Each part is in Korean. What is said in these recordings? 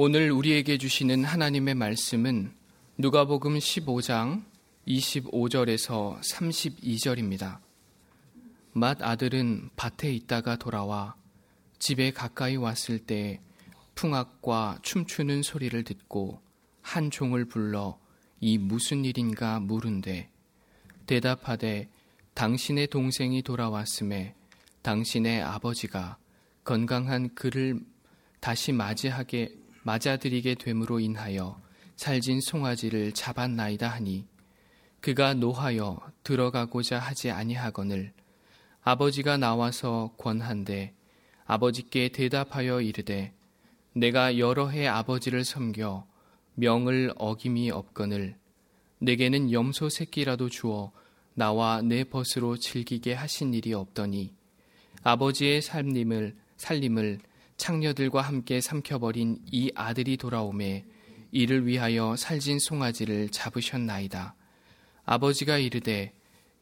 오늘 우리에게 주시는 하나님의 말씀은 누가복음 15장 25절에서 32절입니다. 맏 아들은 밭에 있다가 돌아와 집에 가까이 왔을 때 풍악과 춤추는 소리를 듣고 한 종을 불러 이 무슨 일인가 물은데 대답하되 당신의 동생이 돌아왔음에 당신의 아버지가 건강한 그를 다시 맞이하게 맞아들이게 됨으로 인하여 살진 송아지를 잡았나이다 하니 그가 노하여 들어가고자 하지 아니하거늘 아버지가 나와서 권한대 아버지께 대답하여 이르되 내가 여러 해 아버지를 섬겨 명을 어김이 없거늘 내게는 염소 새끼라도 주어 나와 내 벗으로 즐기게 하신 일이 없더니 아버지의 삶림을 살림을 창녀들과 함께 삼켜버린 이 아들이 돌아오매 이를 위하여 살진 송아지를 잡으셨나이다. 아버지가 이르되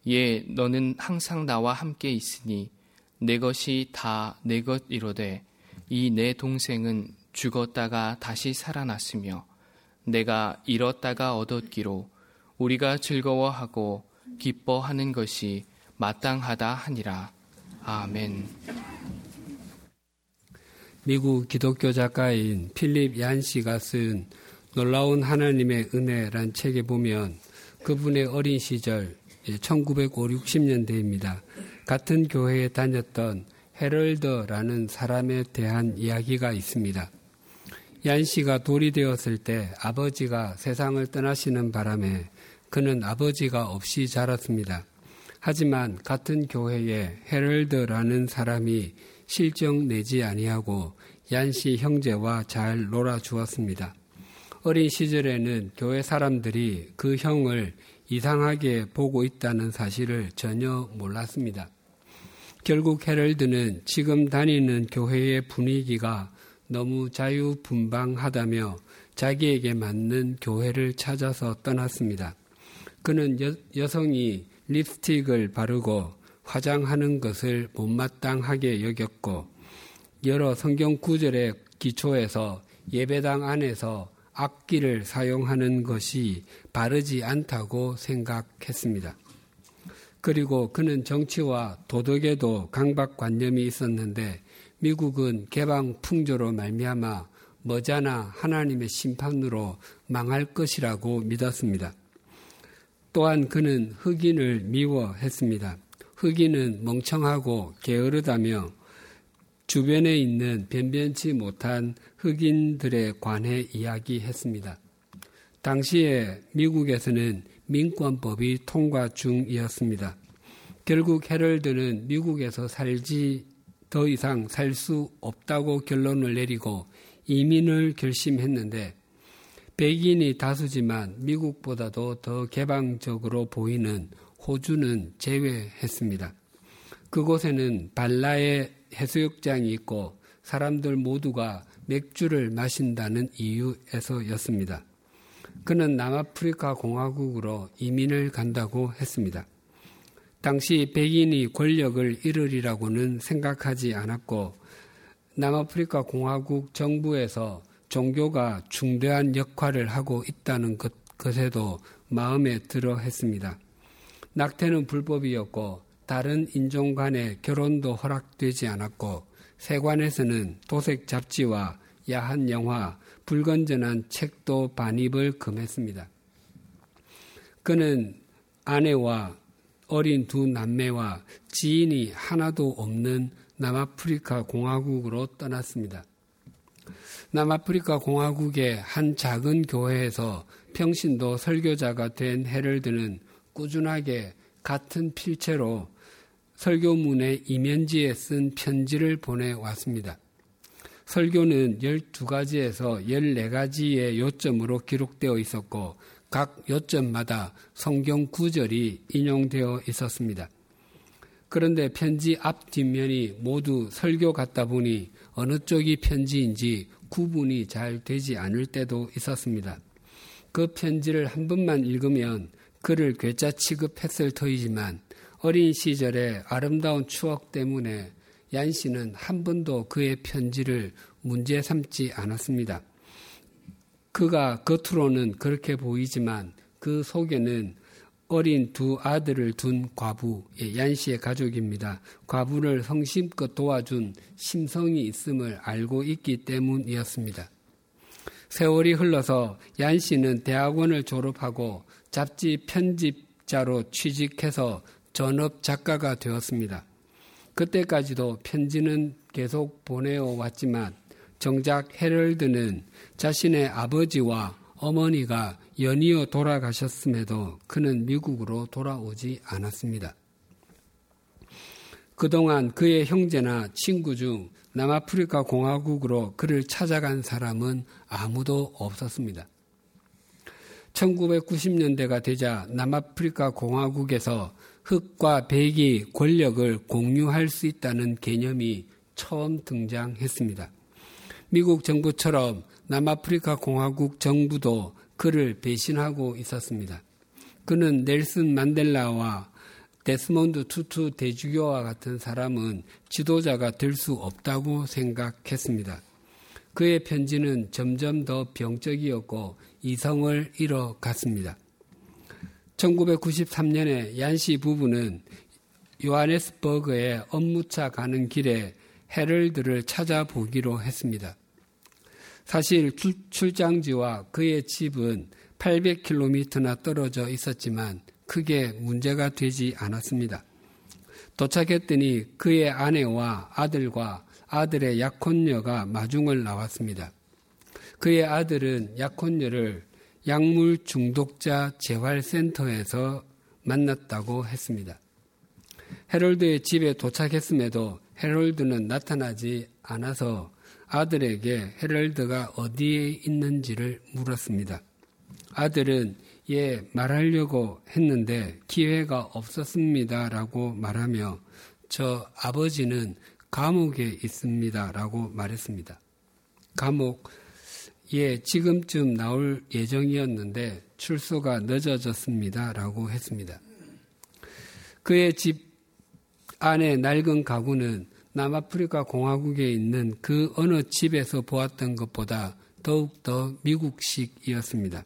예 너는 항상 나와 함께 있으니 내 것이 다 내 것이로되 이 내 동생은 죽었다가 다시 살아났으며 내가 잃었다가 얻었기로 우리가 즐거워하고 기뻐하는 것이 마땅하다 하니라. 아멘. 미국 기독교 작가인 필립 얀 씨가 쓴 놀라운 하나님의 은혜란 책에 보면 그분의 어린 시절 1950년대입니다. 같은 교회에 다녔던 헤럴더라는 사람에 대한 이야기가 있습니다. 얀 씨가 돌이 되었을 때 아버지가 세상을 떠나시는 바람에 그는 아버지가 없이 자랐습니다. 하지만 같은 교회에 헤럴드라는 사람이 실정 내지 아니하고 얀씨 형제와 잘 놀아 주었습니다. 어린 시절에는 교회 사람들이 그 형을 이상하게 보고 있다는 사실을 전혀 몰랐습니다. 결국 헤럴드는 지금 다니는 교회의 분위기가 너무 자유분방하다며 자기에게 맞는 교회를 찾아서 떠났습니다. 그는 여, 여성이 립스틱을 바르고 화장하는 것을 못마땅하게 여겼고 여러 성경 구절의 기초에서 예배당 안에서 악기를 사용하는 것이 바르지 않다고 생각했습니다. 그리고 그는 정치와 도덕에도 강박관념이 있었는데 미국은 개방 풍조로 말미암아 머자나 하나님의 심판으로 망할 것이라고 믿었습니다. 또한 그는 흑인을 미워했습니다. 흑인은 멍청하고 게으르다며 주변에 있는 변변치 못한 흑인들에 관해 이야기했습니다. 당시에 미국에서는 민권법이 통과 중이었습니다. 결국 헤럴드는 미국에서 살지 더 이상 살 수 없다고 결론을 내리고 이민을 결심했는데 백인이 다수지만 미국보다도 더 개방적으로 보이는 호주는 제외했습니다. 그곳에는 발라의 해수욕장이 있고 사람들 모두가 맥주를 마신다는 이유에서였습니다. 그는 남아프리카 공화국으로 이민을 간다고 했습니다. 당시 백인이 권력을 잃으리라고는 생각하지 않았고 남아프리카 공화국 정부에서 종교가 중대한 역할을 하고 있다는 것, 것에도 마음에 들어 했습니다. 낙태는 불법이었고 다른 인종 간의 결혼도 허락되지 않았고 세관에서는 도색 잡지와 야한 영화, 불건전한 책도 반입을 금했습니다. 그는 아내와 어린 두 남매와 지인이 하나도 없는 남아프리카 공화국으로 떠났습니다. 남아프리카 공화국의 한 작은 교회에서 평신도 설교자가 된 헤럴드는 꾸준하게 같은 필체로 설교문의 이면지에 쓴 편지를 보내왔습니다. 설교는 12가지에서 14가지의 요점으로 기록되어 있었고 각 요점마다 성경 구절이 인용되어 있었습니다. 그런데 편지 앞 뒷면이 모두 설교 같다 보니 어느 쪽이 편지인지 구분이 잘 되지 않을 때도 있었습니다. 그 편지를 한 번만 읽으면 그를 괴짜 취급했을 터이지만 어린 시절의 아름다운 추억 때문에 얀 씨는 한 번도 그의 편지를 문제 삼지 않았습니다. 그가 겉으로는 그렇게 보이지만 그 속에는 어린 두 아들을 둔 과부, 얀 씨의 가족입니다. 과부를 성심껏 도와준 심성이 있음을 알고 있기 때문이었습니다. 세월이 흘러서 얀 씨는 대학원을 졸업하고 잡지 편집자로 취직해서 전업 작가가 되었습니다. 그때까지도 편지는 계속 보내어 왔지만 정작 헤럴드는 자신의 아버지와 어머니가 연이어 돌아가셨음에도 그는 미국으로 돌아오지 않았습니다. 그동안 그의 형제나 친구 중 남아프리카 공화국으로 그를 찾아간 사람은 아무도 없었습니다. 1990년대가 되자 남아프리카 공화국에서 흑과 백이 권력을 공유할 수 있다는 개념이 처음 등장했습니다. 미국 정부처럼 남아프리카 공화국 정부도 그를 배신하고 있었습니다. 그는 넬슨 만델라와 데스몬드 투투 대주교와 같은 사람은 지도자가 될 수 없다고 생각했습니다. 그의 편지는 점점 더 병적이었고 이성을 잃어갔습니다. 1993년에 얀시 부부는 요하네스버그에 업무차 가는 길에 헤럴드를 찾아보기로 했습니다. 사실 출장지와 그의 집은 800km나 떨어져 있었지만 크게 문제가 되지 않았습니다. 도착했더니 그의 아내와 아들과 아들의 약혼녀가 마중을 나왔습니다. 그의 아들은 약혼녀를 약물 중독자 재활센터에서 만났다고 했습니다. 헤롤드의 집에 도착했음에도 헤롤드는 나타나지 않아서 아들에게 헤럴드가 어디에 있는지를 물었습니다. 아들은 예, 말하려고 했는데 기회가 없었습니다. 라고 말하며 저 아버지는 감옥에 있습니다. 라고 말했습니다. 감옥, 예, 지금쯤 나올 예정이었는데 출소가 늦어졌습니다. 라고 했습니다. 그의 집 안에 낡은 가구는 남아프리카 공화국에 있는 그 어느 집에서 보았던 것보다 더욱더 미국식이었습니다.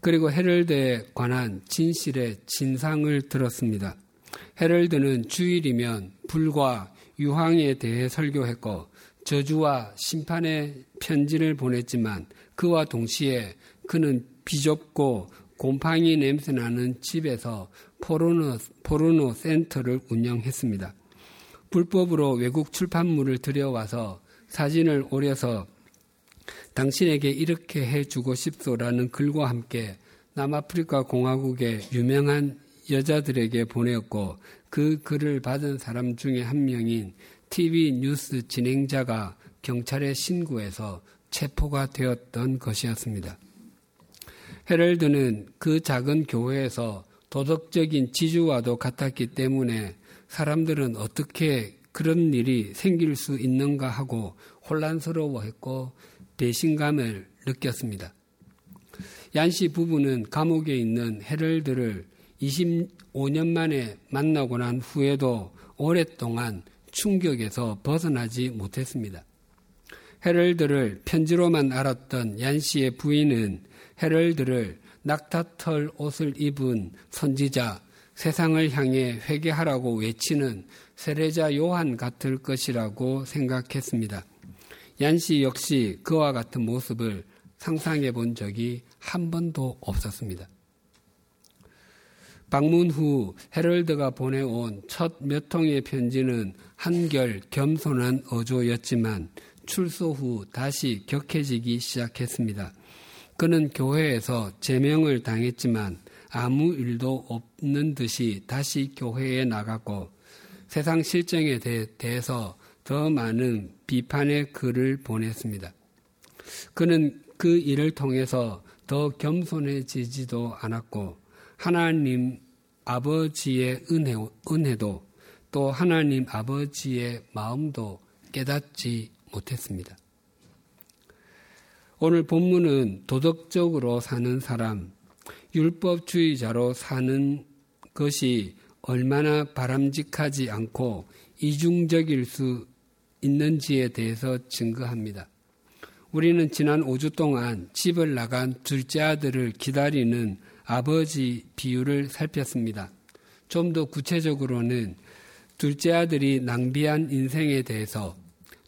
그리고 헤럴드에 관한 진실의 진상을 들었습니다. 헤럴드는 주일이면 불과 유황에 대해 설교했고 저주와 심판의 편지를 보냈지만 그와 동시에 그는 비좁고 곰팡이 냄새 나는 집에서 포르노, 포르노 센터를 운영했습니다. 불법으로 외국 출판물을 들여와서 사진을 오려서 당신에게 이렇게 해주고 싶소라는 글과 함께 남아프리카 공화국의 유명한 여자들에게 보내었고 그 글을 받은 사람 중에 한 명인 TV 뉴스 진행자가 경찰에 신고해서 체포가 되었던 것이었습니다. 헤럴드는 그 작은 교회에서 도덕적인 지주와도 같았기 때문에 사람들은 어떻게 그런 일이 생길 수 있는가 하고 혼란스러워했고 배신감을 느꼈습니다. 얀씨 부부는 감옥에 있는 헤럴드를 25년 만에 만나고 난 후에도 오랫동안 충격에서 벗어나지 못했습니다. 헤럴드를 편지로만 알았던 얀 씨의 부인은 헤럴드를 낙타털 옷을 입은 선지자, 세상을 향해 회개하라고 외치는 세례자 요한 같을 것이라고 생각했습니다. 얀 씨 역시 그와 같은 모습을 상상해 본 적이 한 번도 없었습니다. 방문 후 헤럴드가 보내온 첫 몇 통의 편지는 한결 겸손한 어조였지만 출소 후 다시 격해지기 시작했습니다. 그는 교회에서 제명을 당했지만 아무 일도 없는 듯이 다시 교회에 나갔고 세상 실정에 대해서 더 많은 비판의 글을 보냈습니다. 그는 그 일을 통해서 더 겸손해지지도 않았고 하나님 아버지의 은혜, 은혜도 또 하나님 아버지의 마음도 깨닫지 못했습니다. 오늘 본문은 도덕적으로 사는 사람, 율법주의자로 사는 것이 얼마나 바람직하지 않고 이중적일 수 있는지에 대해서 증거합니다. 우리는 지난 5주 동안 집을 나간 둘째 아들을 기다리는 아버지 비유를 살폈습니다. 좀 더 구체적으로는 둘째 아들이 낭비한 인생에 대해서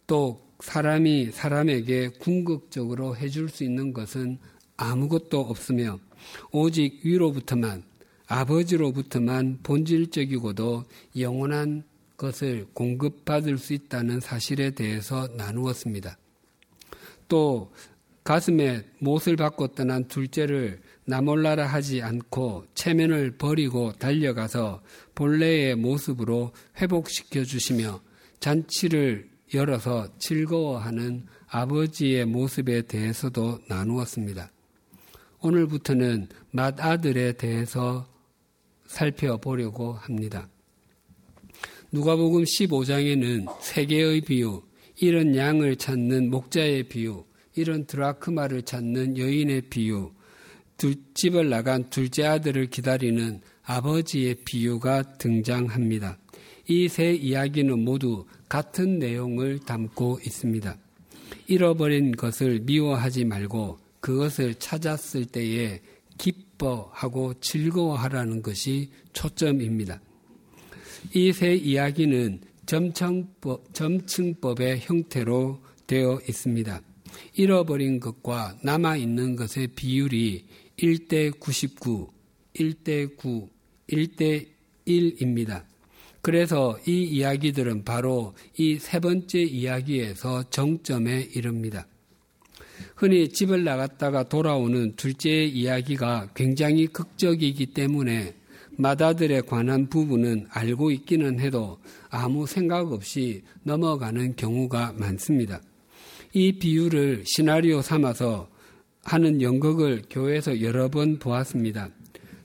또 사람이 사람에게 궁극적으로 해줄 수 있는 것은 아무것도 없으며 오직 위로부터만 아버지로부터만 본질적이고도 영원한 것을 공급받을 수 있다는 사실에 대해서 나누었습니다. 또 가슴에 못을 받고 떠난 둘째를 나몰라라 하지 않고 체면을 버리고 달려가서 본래의 모습으로 회복시켜 주시며 잔치를 열어서 즐거워하는 아버지의 모습에 대해서도 나누었습니다. 오늘부터는 맏아들에 대해서 살펴보려고 합니다. 누가복음 15장에는 세 개의 비유, 이런 양을 찾는 목자의 비유, 이런 드라크마를 찾는 여인의 비유, 두 집을 나간 둘째 아들을 기다리는 아버지의 비유가 등장합니다. 이 세 이야기는 모두 같은 내용을 담고 있습니다. 잃어버린 것을 미워하지 말고 그것을 찾았을 때에 기뻐하고 즐거워하라는 것이 초점입니다. 이 세 이야기는 점층법, 점층법의 형태로 되어 있습니다. 잃어버린 것과 남아있는 것의 비율이 1대 99, 1대 9, 1대 1입니다. 그래서 이 이야기들은 바로 이 세 번째 이야기에서 정점에 이릅니다. 흔히 집을 나갔다가 돌아오는 둘째의 이야기가 굉장히 극적이기 때문에 마다들에 관한 부분은 알고 있기는 해도 아무 생각 없이 넘어가는 경우가 많습니다. 이 비유를 시나리오 삼아서 하는 연극을 교회에서 여러 번 보았습니다.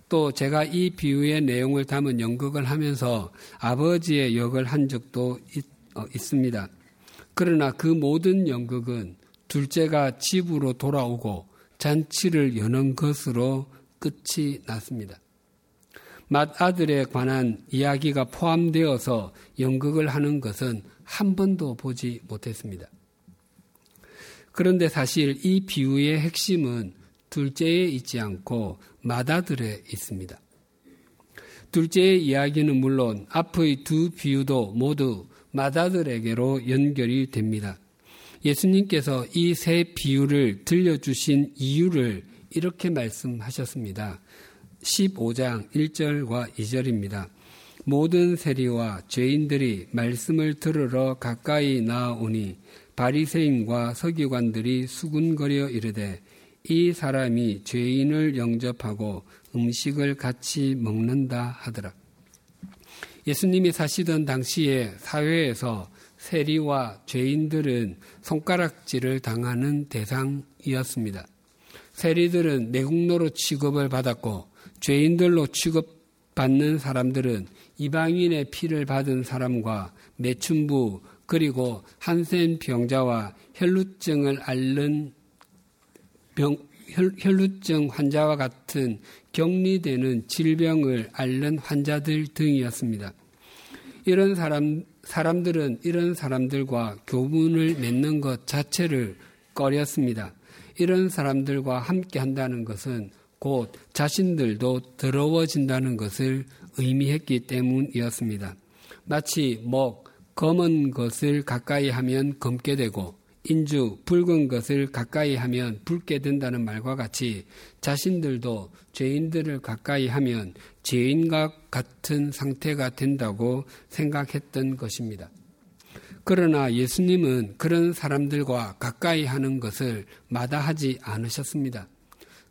또 제가 이 비유의 내용을 담은 연극을 하면서 아버지의 역을 한 적도 있, 어, 있습니다. 그러나 그 모든 연극은 둘째가 집으로 돌아오고 잔치를 여는 것으로 끝이 났습니다. 맏아들에 관한 이야기가 포함되어서 연극을 하는 것은 한 번도 보지 못했습니다. 그런데 사실 이 비유의 핵심은 둘째에 있지 않고 맏아들에 있습니다. 둘째의 이야기는 물론 앞의 두 비유도 모두 맏아들에게로 연결이 됩니다. 예수님께서 이 세 비유를 들려주신 이유를 이렇게 말씀하셨습니다. 15장 1절과 2절입니다. 모든 세리와 죄인들이 말씀을 들으러 가까이 나오니 바리새인과 서기관들이 수군거려 이르되 이 사람이 죄인을 영접하고 음식을 같이 먹는다 하더라. 예수님이 사시던 당시에 사회에서 세리와 죄인들은 손가락질을 당하는 대상이었습니다. 세리들은 내국노로 취급을 받았고 죄인들로 취급받는 사람들은 이방인의 피를 받은 사람과 매춘부 그리고 한센 병자와 혈루증을 앓는 병, 혈루증 환자와 같은 격리되는 질병을 앓는 환자들 등이었습니다. 이런 사람, 사람들은 이런 사람들과 교문을 맺는 것 자체를 꺼렸습니다. 이런 사람들과 함께 한다는 것은 곧 자신들도 더러워진다는 것을 의미했기 때문이었습니다. 마치 먹, 검은 것을 가까이 하면 검게 되고 인주, 붉은 것을 가까이 하면 붉게 된다는 말과 같이 자신들도 죄인들을 가까이 하면 죄인과 같은 상태가 된다고 생각했던 것입니다. 그러나 예수님은 그런 사람들과 가까이 하는 것을 마다하지 않으셨습니다.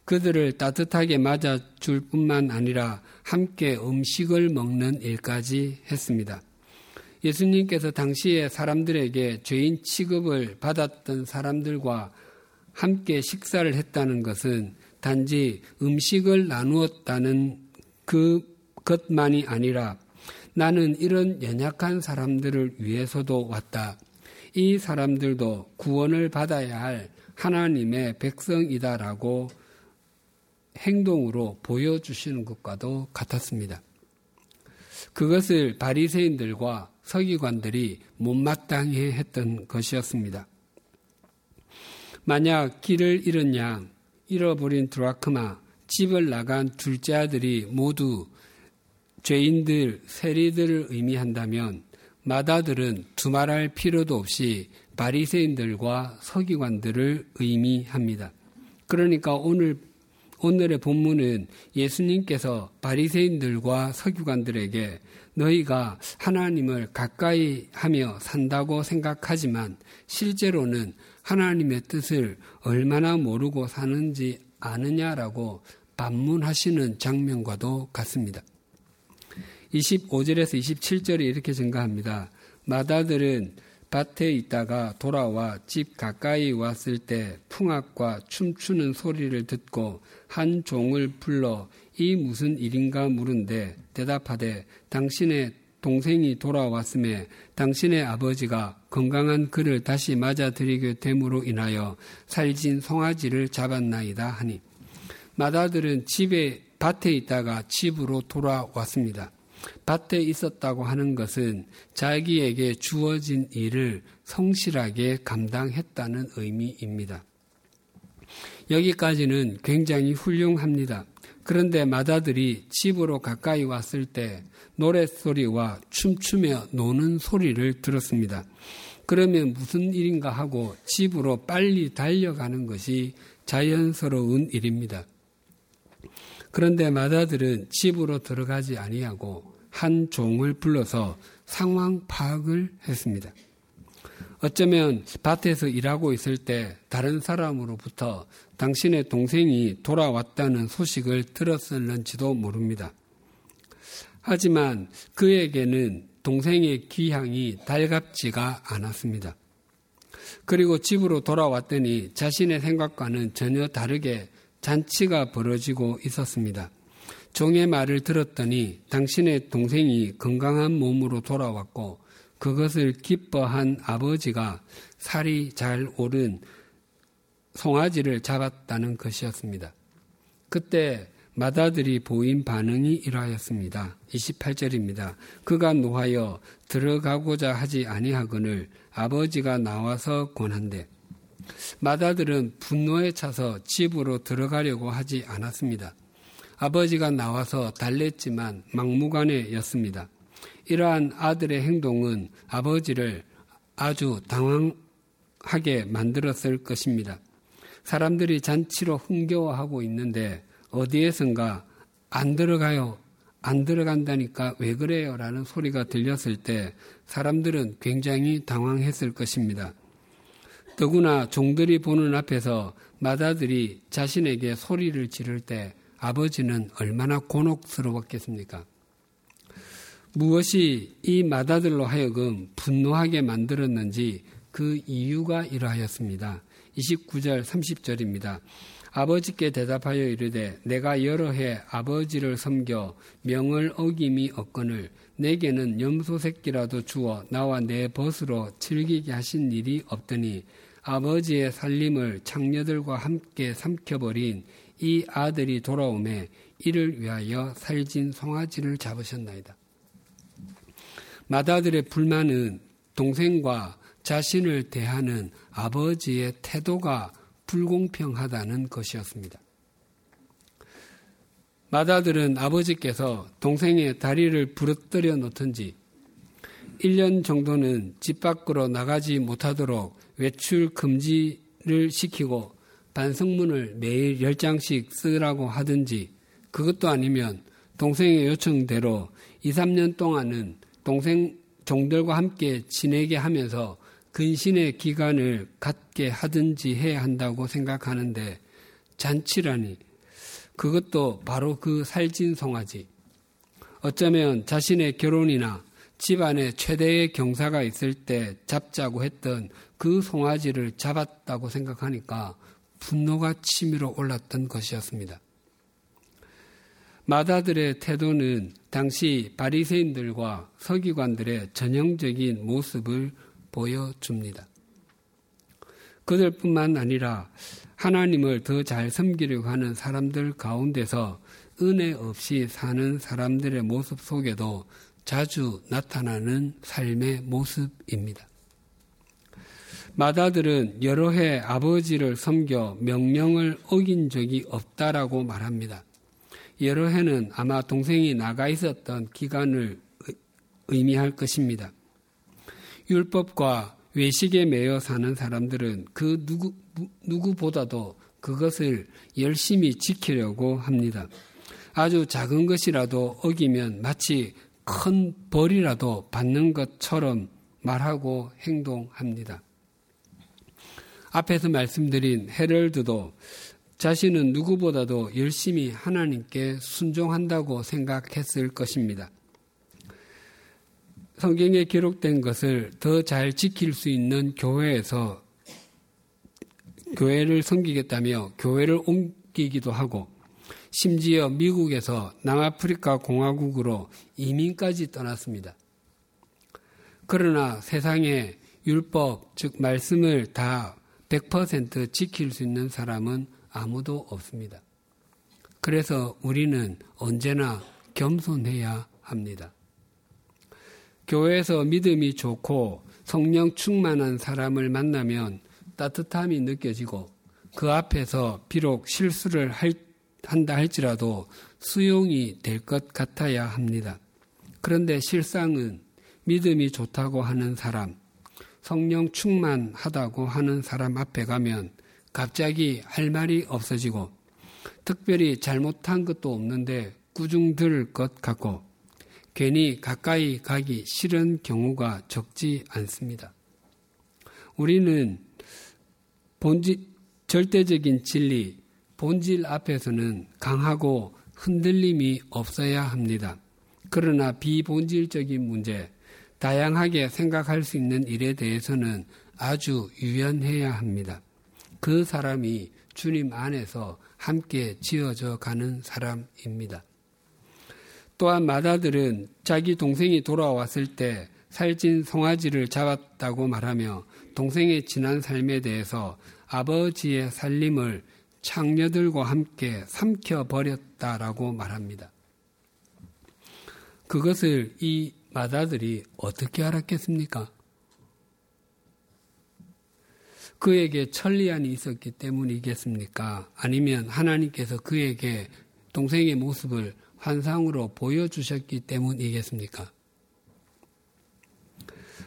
그들을 따뜻하게 맞아줄 뿐만 아니라 함께 음식을 먹는 일까지 했습니다. 예수님께서 당시에 사람들에게 죄인 취급을 받았던 사람들과 함께 식사를 했다는 것은 단지 음식을 나누었다는 그 것만이 아니라 나는 이런 연약한 사람들을 위해서도 왔다. 이 사람들도 구원을 받아야 할 하나님의 백성이다라고 행동으로 보여주시는 것과도 같았습니다. 그것을 바리새인들과 서기관들이 못마땅해 했던 것이었습니다. 만약 길을 잃은 양, 잃어버린 드라크마, 집을 나간 둘째 아들이 모두 죄인들, 세리들을 의미한다면 마다들은 두말할 필요도 없이 바리새인들과 서기관들을 의미합니다. 그러니까 오늘 오늘의 본문은 예수님께서 바리새인들과 서기관들에게 너희가 하나님을 가까이 하며 산다고 생각하지만 실제로는 하나님의 뜻을 얼마나 모르고 사는지 아느냐라고 반문하시는 장면과도 같습니다. 25절에서 27절에 이렇게 증가합니다. 마다들은 밭에 있다가 돌아와 집 가까이 왔을 때 풍악과 춤추는 소리를 듣고 한 종을 불러 이 무슨 일인가 물은데 대답하되 당신의 동생이 돌아왔음에 당신의 아버지가 건강한 그를 다시 맞아들이게 됨으로 인하여 살진 송아지를 잡았나이다 하니 마다들은 집에 밭에 있다가 집으로 돌아왔습니다. 밭에 있었다고 하는 것은 자기에게 주어진 일을 성실하게 감당했다는 의미입니다. 여기까지는 굉장히 훌륭합니다. 그런데 마다들이 집으로 가까이 왔을 때 노랫소리와 춤추며 노는 소리를 들었습니다. 그러면 무슨 일인가 하고 집으로 빨리 달려가는 것이 자연스러운 일입니다. 그런데 마다들은 집으로 들어가지 아니하고 한 종을 불러서 상황 파악을 했습니다. 어쩌면 밭에서 일하고 있을 때 다른 사람으로부터 당신의 동생이 돌아왔다는 소식을 들었을는지도 모릅니다. 하지만 그에게는 동생의 귀향이 달갑지가 않았습니다. 그리고 집으로 돌아왔더니 자신의 생각과는 전혀 다르게 잔치가 벌어지고 있었습니다. 종의 말을 들었더니 당신의 동생이 건강한 몸으로 돌아왔고 그것을 기뻐한 아버지가 살이 잘 오른 송아지를 잡았다는 것이었습니다. 그때 마다들이 보인 반응이 이러하였습니다. 28절입니다. 그가 노하여 들어가고자 하지 아니하거늘 아버지가 나와서 권한대. 마다들은 분노에 차서 집으로 들어가려고 하지 않았습니다. 아버지가 나와서 달랬지만 막무가내였습니다. 이러한 아들의 행동은 아버지를 아주 당황하게 만들었을 것입니다. 사람들이 잔치로 흥겨워하고 있는데 어디에선가 안 들어가요. 안 들어간다니까 왜 그래요? 라는 소리가 들렸을 때 사람들은 굉장히 당황했을 것입니다. 더구나 종들이 보는 앞에서 마다들이 자신에게 소리를 지를 때 아버지는 얼마나 곤혹스러웠겠습니까? 무엇이 이 마다들로 하여금 분노하게 만들었는지 그 이유가 이러하였습니다. 29절 30절입니다. 아버지께 대답하여 이르되 내가 여러 해 아버지를 섬겨 명을 어김이 없거늘 내게는 염소 새끼라도 주어 나와 내 벗으로 즐기게 하신 일이 없더니 아버지의 살림을 창녀들과 함께 삼켜버린 이 아들이 돌아오매 이를 위하여 살진 송아지를 잡으셨나이다. 마다들의 불만은 동생과 자신을 대하는 아버지의 태도가 불공평하다는 것이었습니다. 마다들은 아버지께서 동생의 다리를 부러뜨려 놓든지 1년 정도는 집 밖으로 나가지 못하도록 외출 금지를 시키고 반성문을 매일 10장씩 쓰라고 하든지 그것도 아니면 동생의 요청대로 2, 3년 동안은 동생 종들과 함께 지내게 하면서 근신의 기간을 갖게 하든지 해야 한다고 생각하는데 잔치라니 그것도 바로 그 살진 송아지. 어쩌면 자신의 결혼이나 집안에 최대의 경사가 있을 때 잡자고 했던 그 송아지를 잡았다고 생각하니까 분노가 치밀어 올랐던 것이었습니다. 마다들의 태도는 당시 바리새인들과 서기관들의 전형적인 모습을 보여줍니다. 그들뿐만 아니라 하나님을 더 잘 섬기려고 하는 사람들 가운데서 은혜 없이 사는 사람들의 모습 속에도 자주 나타나는 삶의 모습입니다. 마다들은 여러 해 아버지를 섬겨 명령을 어긴 적이 없다라고 말합니다. 여러 해는 아마 동생이 나가 있었던 기간을 의미할 것입니다. 율법과 외식에 매여 사는 사람들은 그 누구, 누구보다도 그것을 열심히 지키려고 합니다. 아주 작은 것이라도 어기면 마치 큰 벌이라도 받는 것처럼 말하고 행동합니다. 앞에서 말씀드린 헤럴드도 자신은 누구보다도 열심히 하나님께 순종한다고 생각했을 것입니다. 성경에 기록된 것을 더 잘 지킬 수 있는 교회에서 교회를 섬기겠다며 교회를 옮기기도 하고 심지어 미국에서 남아프리카 공화국으로 이민까지 떠났습니다. 그러나 세상에 율법, 즉 말씀을 다 100% 지킬 수 있는 사람은 아무도 없습니다. 그래서 우리는 언제나 겸손해야 합니다. 교회에서 믿음이 좋고 성령 충만한 사람을 만나면 따뜻함이 느껴지고 그 앞에서 비록 실수를 할, 한다 할지라도 수용이 될 것 같아야 합니다. 그런데 실상은 믿음이 좋다고 하는 사람, 성령 충만하다고 하는 사람 앞에 가면 갑자기 할 말이 없어지고 특별히 잘못한 것도 없는데 꾸중 들을 것 같고 괜히 가까이 가기 싫은 경우가 적지 않습니다. 우리는 본질, 절대적인 진리, 본질 앞에서는 강하고 흔들림이 없어야 합니다. 그러나 비본질적인 문제, 다양하게 생각할 수 있는 일에 대해서는 아주 유연해야 합니다. 그 사람이 주님 안에서 함께 지어져 가는 사람입니다. 또한 마다들은 자기 동생이 돌아왔을 때 살찐 송아지를 잡았다고 말하며 동생의 지난 삶에 대해서 아버지의 살림을 창녀들과 함께 삼켜버렸다라고 말합니다. 그것을 이 마다들이 어떻게 알았겠습니까? 그에게 천리안이 있었기 때문이겠습니까? 아니면 하나님께서 그에게 동생의 모습을 환상으로 보여주셨기 때문이겠습니까?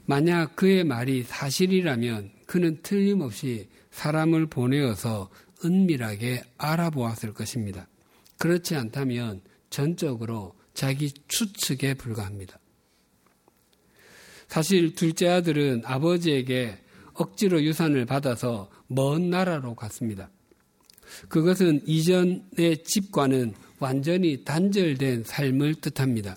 만약 그의 말이 사실이라면 그는 틀림없이 사람을 보내어서 은밀하게 알아보았을 것입니다. 그렇지 않다면 전적으로 자기 추측에 불과합니다. 사실 둘째 아들은 아버지에게 억지로 유산을 받아서 먼 나라로 갔습니다. 그것은 이전의 집과는 완전히 단절된 삶을 뜻합니다.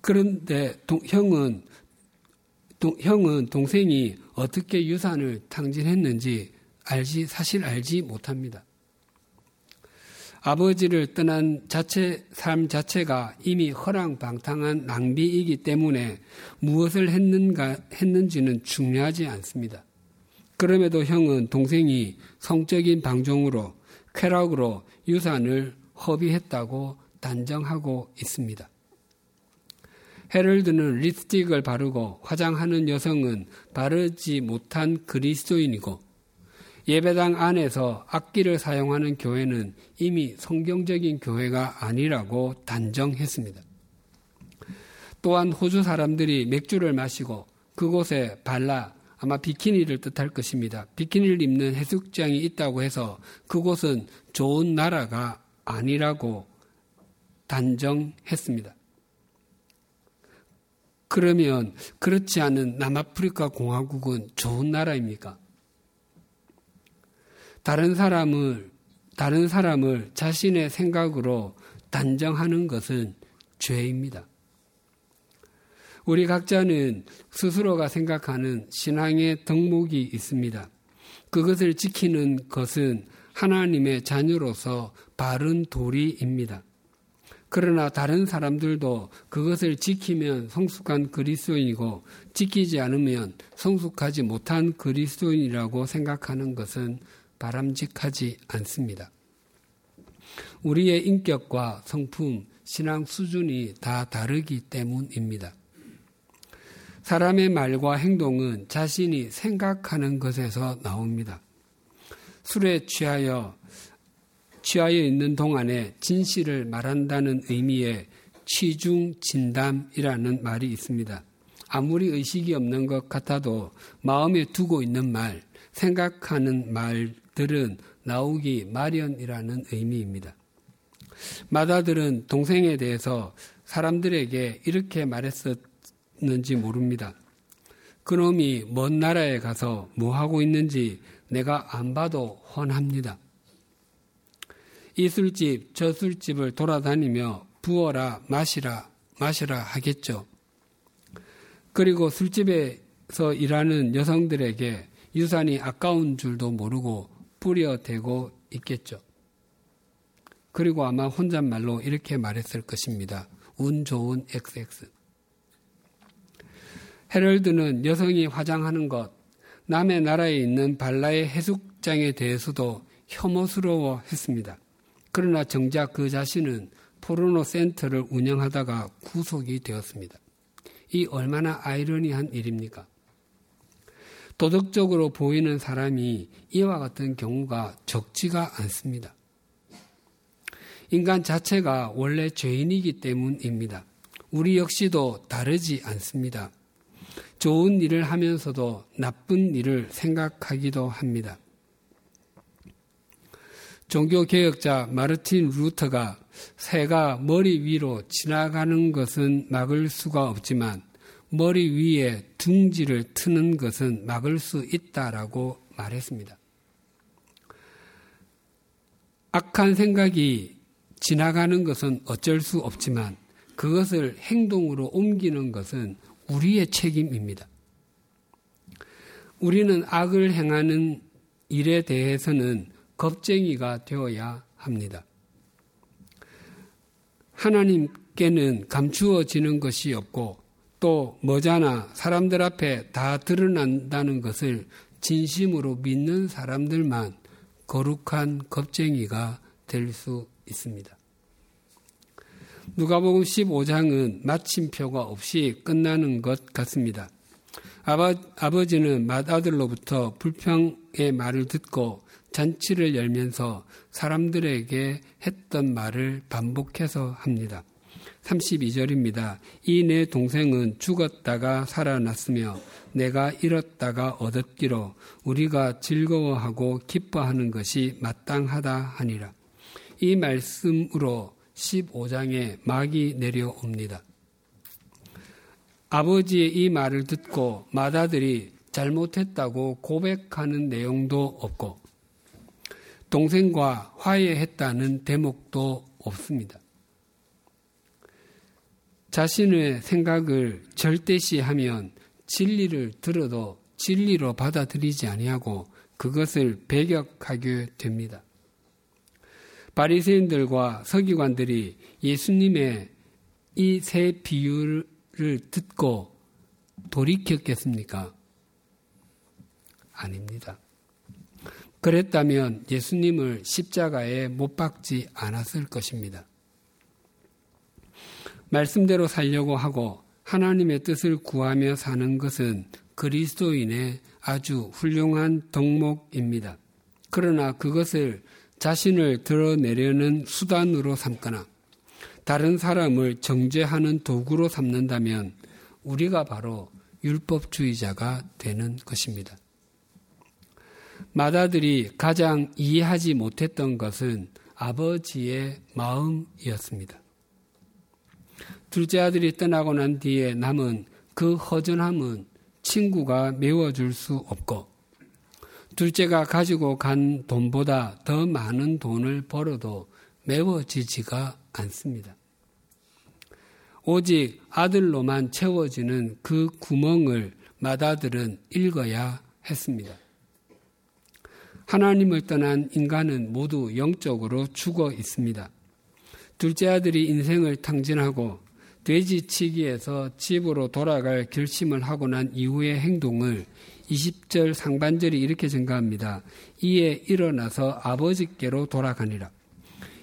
그런데 동, 형은 동, 형은 동생이 어떻게 유산을 탕진했는지 알지 사실 알지 못합니다. 아버지를 떠난 자체 삶 자체가 이미 허랑방탕한 낭비이기 때문에 무엇을 했는가 했는지는 중요하지 않습니다. 그럼에도 형은 동생이 성적인 방종으로 쾌락으로 유산을 허비했다고 단정하고 있습니다. 헤럴드는 립스틱을 바르고 화장하는 여성은 바르지 못한 그리스도인이고 예배당 안에서 악기를 사용하는 교회는 이미 성경적인 교회가 아니라고 단정했습니다. 또한 호주 사람들이 맥주를 마시고 그곳에 발라 아마 비키니를 뜻할 것입니다. 비키니를 입는 해수욕장이 있다고 해서 그곳은 좋은 나라가 아니라고 단정했습니다. 그러면 그렇지 않은 남아프리카 공화국은 좋은 나라입니까? 다른 사람을 다른 사람을 자신의 생각으로 단정하는 것은 죄입니다. 우리 각자는 스스로가 생각하는 신앙의 덕목이 있습니다. 그것을 지키는 것은 하나님의 자녀로서 바른 도리입니다. 그러나 다른 사람들도 그것을 지키면 성숙한 그리스도인이고 지키지 않으면 성숙하지 못한 그리스도인이라고 생각하는 것은 바람직하지 않습니다. 우리의 인격과 성품, 신앙 수준이 다 다르기 때문입니다. 사람의 말과 행동은 자신이 생각하는 것에서 나옵니다. 술에 취하여 취하여 있는 동안에 진실을 말한다는 의미의 취중 진담이라는 말이 있습니다. 아무리 의식이 없는 것 같아도 마음에 두고 있는 말, 생각하는 말 들은 나오기 마련이라는 의미입니다. 마다들은 동생에 대해서 사람들에게 이렇게 말했었는지 모릅니다. 그놈이 먼 나라에 가서 뭐 하고 있는지 내가 안 봐도 훤합니다. 이 술집, 저 술집을 돌아다니며 부어라, 마시라, 마시라 하겠죠. 그리고 술집에서 일하는 여성들에게 유산이 아까운 줄도 모르고 뿌려대고 있겠죠. 그리고 아마 혼잣말로 이렇게 말했을 것입니다. 운 좋은 XX. 헤럴드는 여성이 화장하는 것, 남의 나라에 있는 발라의 해숙장에 대해서도 혐오스러워 했습니다. 그러나 정작 그 자신은 포르노 센터를 운영하다가 구속이 되었습니다. 이 얼마나 아이러니한 일입니까? 도덕적으로 보이는 사람이 이와 같은 경우가 적지가 않습니다. 인간 자체가 원래 죄인이기 때문입니다. 우리 역시도 다르지 않습니다. 좋은 일을 하면서도 나쁜 일을 생각하기도 합니다. 종교개혁자 마르틴 루터가 새가 머리 위로 지나가는 것은 막을 수가 없지만 머리 위에 둥지를 트는 것은 막을 수 있다라고 말했습니다. 악한 생각이 지나가는 것은 어쩔 수 없지만 그것을 행동으로 옮기는 것은 우리의 책임입니다. 우리는 악을 행하는 일에 대해서는 겁쟁이가 되어야 합니다. 하나님께는 감추어지는 것이 없고 또 뭐잖아 사람들 앞에 다 드러난다는 것을 진심으로 믿는 사람들만 거룩한 겁쟁이가 될 수 있습니다. 누가복음 15장은 마침표가 없이 끝나는 것 같습니다. 아버, 아버지는 맏아들로부터 불평의 말을 듣고 잔치를 열면서 사람들에게 했던 말을 반복해서 합니다. 32절입니다. 이 내 동생은 죽었다가 살아났으며 내가 잃었다가 얻었기로 우리가 즐거워하고 기뻐하는 것이 마땅하다 하니라. 이 말씀으로 15장에 막이 내려옵니다. 아버지의 이 말을 듣고 맏아들이 잘못했다고 고백하는 내용도 없고 동생과 화해했다는 대목도 없습니다. 자신의 생각을 절대시하면 진리를 들어도 진리로 받아들이지 아니하고 그것을 배격하게 됩니다. 바리새인들과 서기관들이 예수님의 이 세 비유를 듣고 돌이켰겠습니까? 아닙니다. 그랬다면 예수님을 십자가에 못 박지 않았을 것입니다. 말씀대로 살려고 하고 하나님의 뜻을 구하며 사는 것은 그리스도인의 아주 훌륭한 덕목입니다. 그러나 그것을 자신을 드러내려는 수단으로 삼거나 다른 사람을 정죄하는 도구로 삼는다면 우리가 바로 율법주의자가 되는 것입니다. 마다들이 가장 이해하지 못했던 것은 아버지의 마음이었습니다. 둘째 아들이 떠나고 난 뒤에 남은 그 허전함은 친구가 메워줄 수 없고, 둘째가 가지고 간 돈보다 더 많은 돈을 벌어도 메워지지가 않습니다. 오직 아들로만 채워지는 그 구멍을 마다들은 읽어야 했습니다. 하나님을 떠난 인간은 모두 영적으로 죽어 있습니다. 둘째 아들이 인생을 탕진하고 돼지치기에서 집으로 돌아갈 결심을 하고 난 이후의 행동을 20절 상반절이 이렇게 증가합니다. 이에 일어나서 아버지께로 돌아가니라.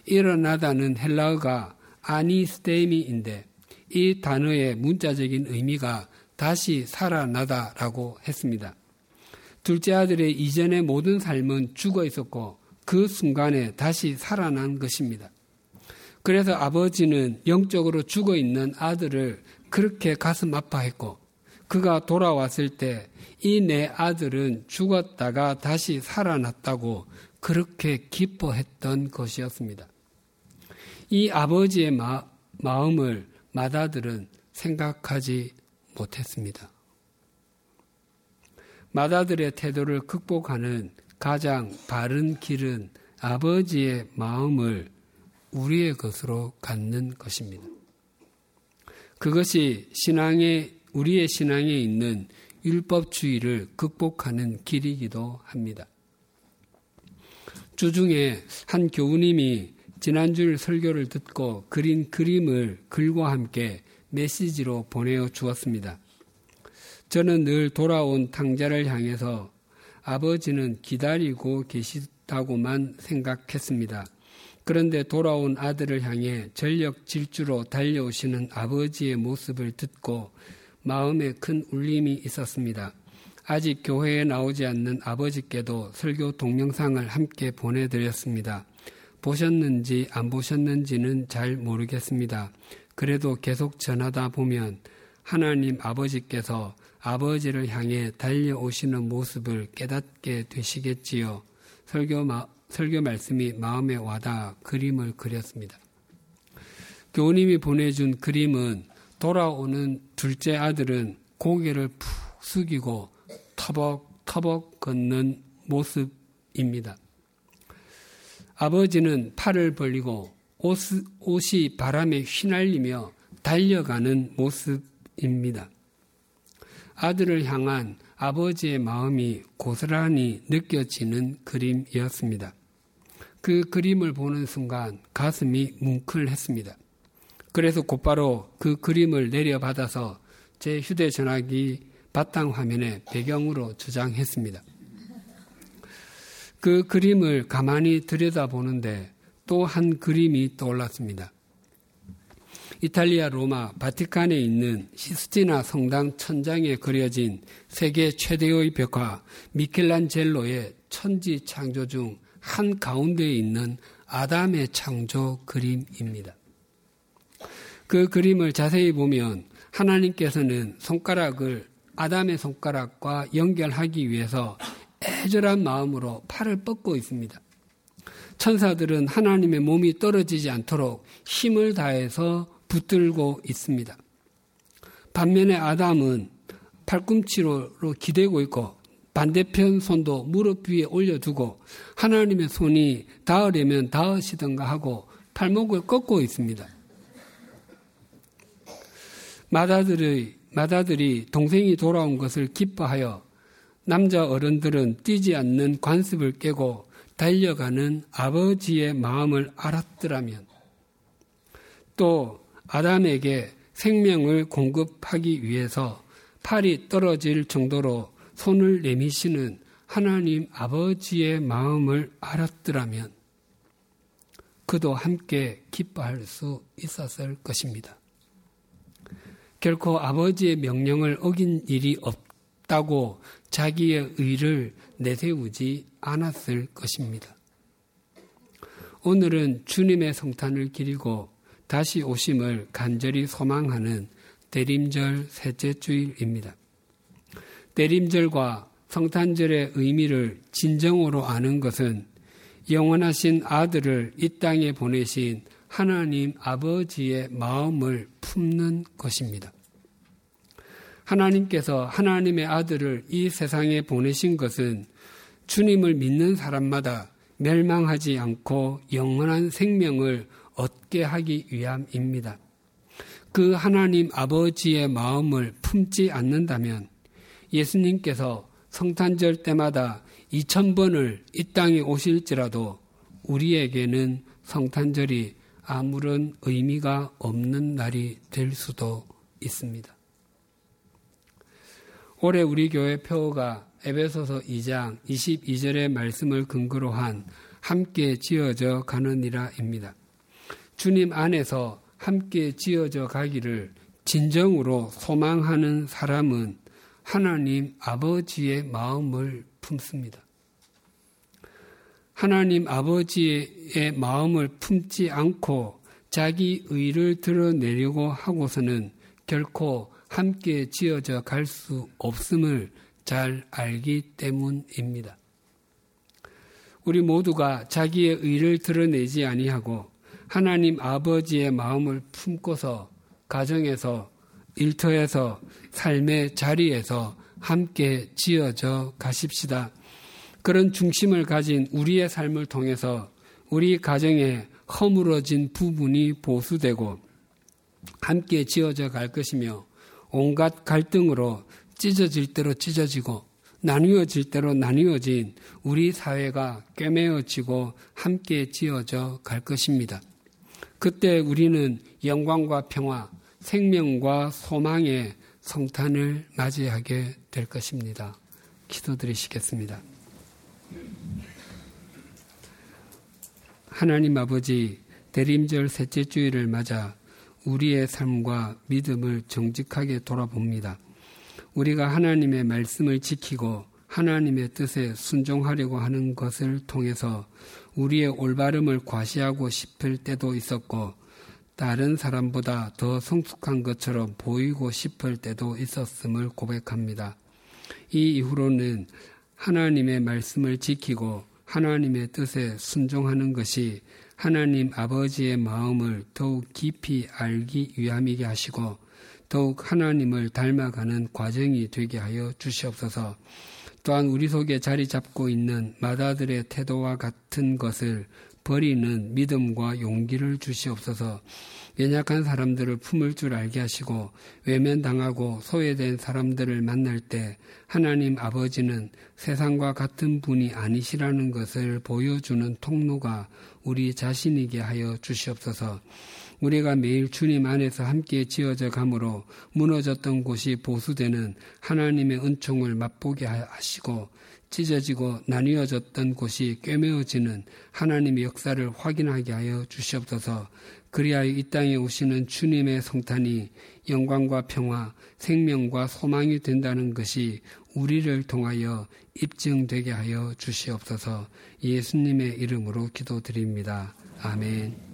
일어나다는 헬라어가 아니스테미인데 이 단어의 문자적인 의미가 다시 살아나다라고 했습니다. 둘째 아들의 이전의 모든 삶은 죽어 있었고 그 순간에 다시 살아난 것입니다. 그래서 아버지는 영적으로 죽어 있는 아들을 그렇게 가슴 아파했고 그가 돌아왔을 때 이 내 아들은 죽었다가 다시 살아났다고 그렇게 기뻐했던 것이었습니다. 이 아버지의 마, 마음을 마다들은 생각하지 못했습니다. 마다들의 태도를 극복하는 가장 바른 길은 아버지의 마음을 우리의 것으로 갖는 것입니다. 그것이 신앙의 우리의 신앙에 있는 율법주의를 극복하는 길이기도 합니다. 주중에 한 교우님이 지난주 설교를 듣고 그린 그림을 글과 함께 메시지로 보내어 주었습니다. 저는 늘 돌아온 탕자를 향해서 아버지는 기다리고 계시다고만 생각했습니다. 그런데 돌아온 아들을 향해 전력 질주로 달려오시는 아버지의 모습을 듣고 마음에 큰 울림이 있었습니다. 아직 교회에 나오지 않는 아버지께도 설교 동영상을 함께 보내드렸습니다. 보셨는지 안 보셨는지는 잘 모르겠습니다. 그래도 계속 전하다 보면 하나님 아버지께서 아버지를 향해 달려오시는 모습을 깨닫게 되시겠지요. 설교, 마, 설교 말씀이 마음에 와닿아 그림을 그렸습니다. 교우님이 보내준 그림은 돌아오는 둘째 아들은 고개를 푹 숙이고 터벅터벅 걷는 모습입니다. 아버지는 팔을 벌리고 옷, 옷이 바람에 휘날리며 달려가는 모습입니다. 아들을 향한 아버지의 마음이 고스란히 느껴지는 그림이었습니다. 그 그림을 보는 순간 가슴이 뭉클했습니다. 그래서 곧바로 그 그림을 내려받아서 제 휴대전화기 바탕 화면에 배경으로 저장했습니다. 그 그림을 가만히 들여다보는데 또 한 그림이 떠올랐습니다. 이탈리아 로마 바티칸에 있는 시스티나 성당 천장에 그려진 세계 최대의 벽화 미켈란젤로의 천지 창조 중 한 가운데에 있는 아담의 창조 그림입니다. 그 그림을 자세히 보면 하나님께서는 손가락을 아담의 손가락과 연결하기 위해서 애절한 마음으로 팔을 뻗고 있습니다. 천사들은 하나님의 몸이 떨어지지 않도록 힘을 다해서 붙들고 있습니다. 반면에 아담은 팔꿈치로 기대고 있고 반대편 손도 무릎 위에 올려두고 하나님의 손이 닿으려면 닿으시던가 하고 팔목을 꺾고 있습니다. 마다들의, 마다들이 동생이 돌아온 것을 기뻐하여 남자 어른들은 뛰지 않는 관습을 깨고 달려가는 아버지의 마음을 알았더라면 또 아담에게 생명을 공급하기 위해서 팔이 떨어질 정도로 손을 내미시는 하나님 아버지의 마음을 알았더라면 그도 함께 기뻐할 수 있었을 것입니다. 결코 아버지의 명령을 어긴 일이 없다고 자기의 의를 내세우지 않았을 것입니다. 오늘은 주님의 성탄을 기리고 다시 오심을 간절히 소망하는 대림절 셋째 주일입니다. 대림절과 성탄절의 의미를 진정으로 아는 것은 영원하신 아들을 이 땅에 보내신 하나님 아버지의 마음을 품는 것입니다. 하나님께서 하나님의 아들을 이 세상에 보내신 것은 주님을 믿는 사람마다 멸망하지 않고 영원한 생명을 얻게 하기 위함입니다. 그 하나님 아버지의 마음을 품지 않는다면 예수님께서 성탄절 때마다 2천번을 이 땅에 오실지라도 우리에게는 성탄절이 아무런 의미가 없는 날이 될 수도 있습니다. 올해 우리 교회 표어가 에베소서 2장 22절의 말씀을 근거로 한 함께 지어져 가느니라입니다. 주님 안에서 함께 지어져 가기를 진정으로 소망하는 사람은 하나님 아버지의 마음을 품습니다. 하나님 아버지의 마음을 품지 않고 자기 의를 드러내려고 하고서는 결코 함께 지어져 갈 수 없음을 잘 알기 때문입니다. 우리 모두가 자기의 의를 드러내지 아니하고 하나님 아버지의 마음을 품고서 가정에서 일터에서 삶의 자리에서 함께 지어져 가십시다. 그런 중심을 가진 우리의 삶을 통해서 우리 가정에 허물어진 부분이 보수되고 함께 지어져 갈 것이며 온갖 갈등으로 찢어질 대로 찢어지고 나뉘어질 대로 나뉘어진 우리 사회가 꿰매어지고 함께 지어져 갈 것입니다. 그때 우리는 영광과 평화, 생명과 소망의 성탄을 맞이하게 될 것입니다. 기도드리시겠습니다. 하나님 아버지 대림절 셋째 주일을 맞아 우리의 삶과 믿음을 정직하게 돌아봅니다. 우리가 하나님의 말씀을 지키고 하나님의 뜻에 순종하려고 하는 것을 통해서 우리의 올바름을 과시하고 싶을 때도 있었고 다른 사람보다 더 성숙한 것처럼 보이고 싶을 때도 있었음을 고백합니다. 이 이후로는 하나님의 말씀을 지키고 하나님의 뜻에 순종하는 것이 하나님 아버지의 마음을 더욱 깊이 알기 위함이게 하시고 더욱 하나님을 닮아가는 과정이 되게 하여 주시옵소서. 또한 우리 속에 자리 잡고 있는 마다들의 태도와 같은 것을 버리는 믿음과 용기를 주시옵소서. 연약한 사람들을 품을 줄 알게 하시고 외면당하고 소외된 사람들을 만날 때 하나님 아버지는 세상과 같은 분이 아니시라는 것을 보여주는 통로가 우리 자신이게 하여 주시옵소서. 우리가 매일 주님 안에서 함께 지어져 가므로 무너졌던 곳이 보수되는 하나님의 은총을 맛보게 하시고 찢어지고 나뉘어졌던 곳이 꿰매어지는 하나님의 역사를 확인하게 하여 주시옵소서. 그리하여 이 땅에 오시는 주님의 성탄이 영광과 평화, 생명과 소망이 된다는 것이 우리를 통하여 입증되게 하여 주시옵소서 예수님의 이름으로 기도드립니다. 아멘.